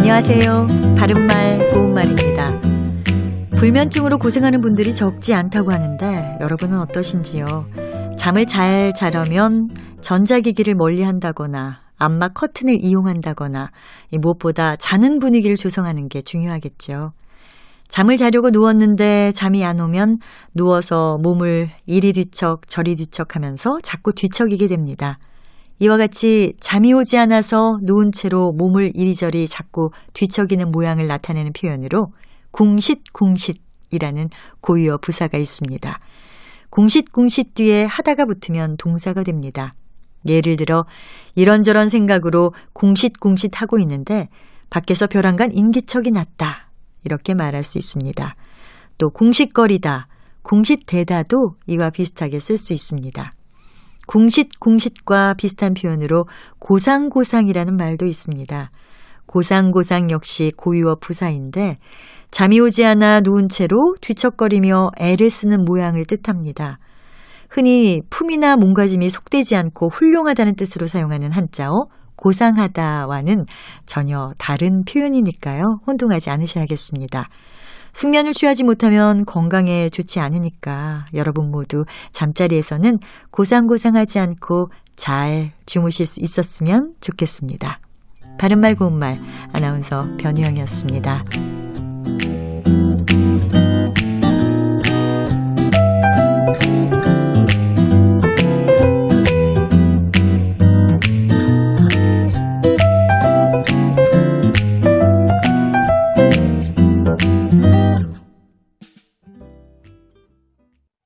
안녕하세요. 바른말 고운말입니다. 불면증으로 고생하는 분들이 적지 않다고 하는데 여러분은 어떠신지요? 잠을 잘 자려면 전자기기를 멀리 한다거나 암막 커튼을 이용한다거나 무엇보다 자는 분위기를 조성하는 게 중요하겠죠. 잠을 자려고 누웠는데 잠이 안 오면 누워서 몸을 이리 뒤척 저리 뒤척 하면서 자꾸 뒤척이게 됩니다. 이와 같이 잠이 오지 않아서 누운 채로 몸을 이리저리 자꾸 뒤척이는 모양을 나타내는 표현으로 궁싯궁싯이라는 고유어 부사가 있습니다. 궁싯궁싯 뒤에 하다가 붙으면 동사가 됩니다. 예를 들어 이런저런 생각으로 궁싯궁싯 하고 있는데 밖에서 벼랑간 인기척이 났다. 이렇게 말할 수 있습니다. 또 궁싯거리다, 궁싯대다도 이와 비슷하게 쓸 수 있습니다. 궁싯, 궁싯과 비슷한 표현으로 고상고상이라는 말도 있습니다. 고상고상 역시 고유어 부사인데 잠이 오지 않아 누운 채로 뒤척거리며 애를 쓰는 모양을 뜻합니다. 흔히 품이나 몸가짐이 속되지 않고 훌륭하다는 뜻으로 사용하는 한자어 고상하다와는 전혀 다른 표현이니까요. 혼동하지 않으셔야겠습니다. 숙면을 취하지 못하면 건강에 좋지 않으니까 여러분 모두 잠자리에서는 고상고상하지 않고 잘 주무실 수 있었으면 좋겠습니다. 바른말 고운말 아나운서 변희영이었습니다.